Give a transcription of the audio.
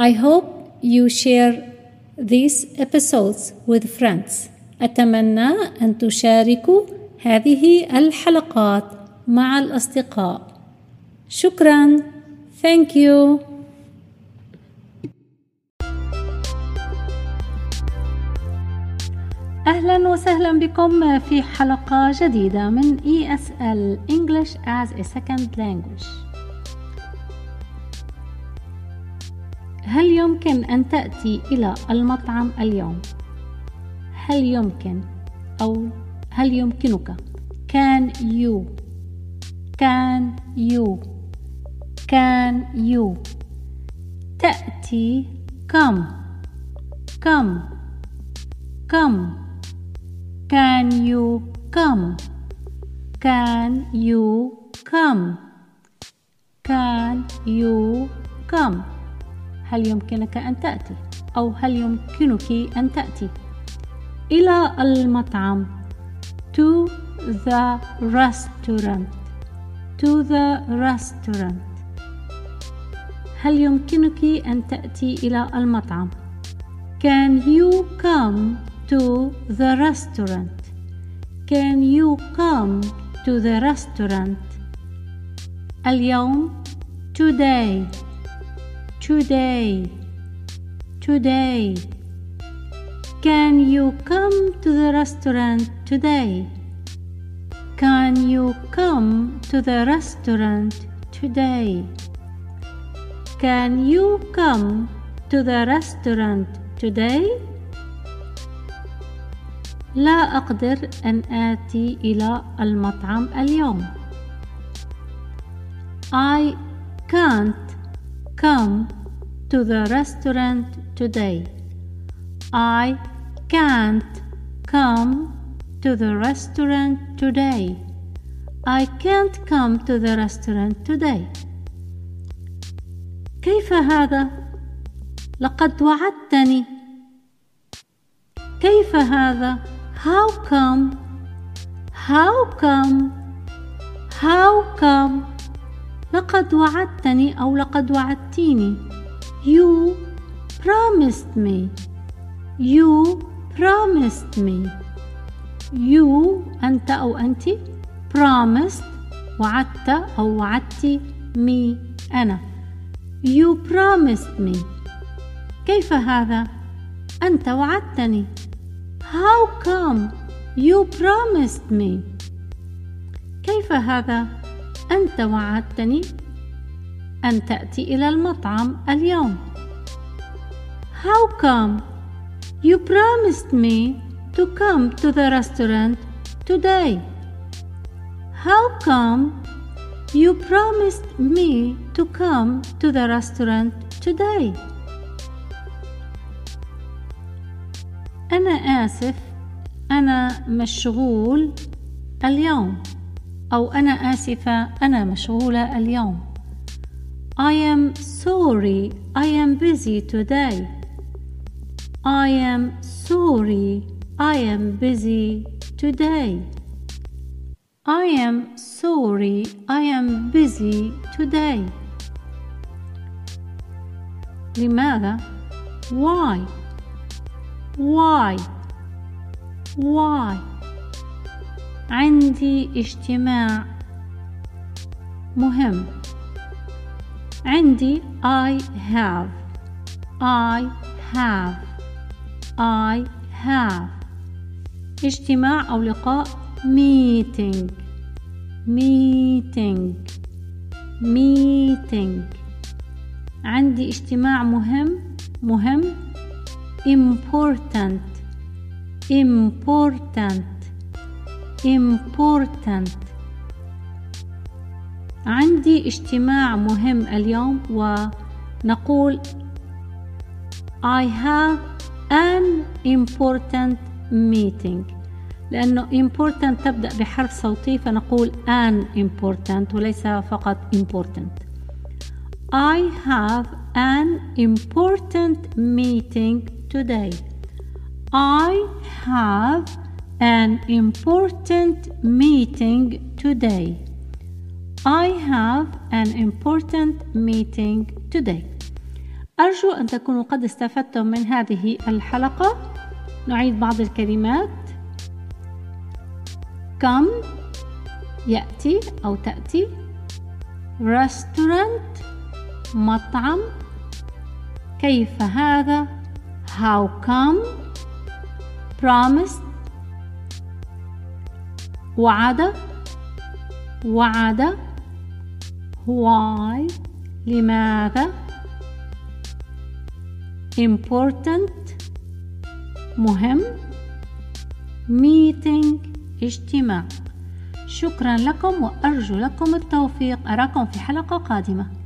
I hope you share these episodes with friends. أتمنى أن تشاركوا هذه الحلقات مع الأصدقاء. شكرا. Thank you. أهلا وسهلا بكم في حلقة جديدة من ESL English as a Second Language هل يمكن أن تأتي إلى المطعم اليوم؟ هل يمكن أو هل يمكنك Can you Can you Can you تأتي come come come Can you come? Can you come? Can you come? هل يمكنك أن تأتي أو هل يمكنك أن تأتي إلى المطعم to the restaurant to the restaurant هل يمكنك أن تأتي إلى المطعم Can you come to the restaurant. Can you come to the restaurant? اليوم today today today Can you come to the restaurant today? Can you come to the restaurant today? Can you come to the restaurant today? لا أقدر أن آتي إلى المطعم اليوم. I can't come to the restaurant today. I can't come to the restaurant today. I can't come to the restaurant today. كيف هذا؟ لقد وعدتني. كيف هذا؟ How come? How come? How come? لقد وعدتني أو لقد وعدتيني. You promised me. You promised me. You أنت أو أنت promised وعدت أو وعدتي me أنا. You promised me. كيف هذا؟ أنت وعدتني. How come you promised me? كيف هذا؟ أنت وعدتني أن تأتي إلى المطعم اليوم. How come you promised me to come to the restaurant today? How come you promised me to come to the restaurant today? أنا آسف أنا مشغول اليوم أو أنا آسفة أنا مشغولة اليوم I am sorry I am busy today I am sorry I am busy today I am sorry I am busy today لماذا؟ Why? Why? Why? عندي اجتماع مهم عندي I have I have I have اجتماع أو لقاء meeting meeting meeting عندي اجتماع مهم مهم important important important عندي اجتماع مهم اليوم ونقول I have an important meeting لأنه important تبدأ بحرف صوتي فنقول an important وليس فقط important I have an important meeting today. I have an important meeting today. I have an important meeting today. أرجو أن تكونوا قد استفدتم من هذه الحلقة. نعيد بعض الكلمات. come يأتي أو تأتي. restaurant مطعم؟ كيف هذا؟ How come promised وعد؟ وعد؟ Why لماذا؟ important مهم. meeting اجتماع. شكرا لكم وأرجو لكم التوفيق. أراكم في حلقة قادمة.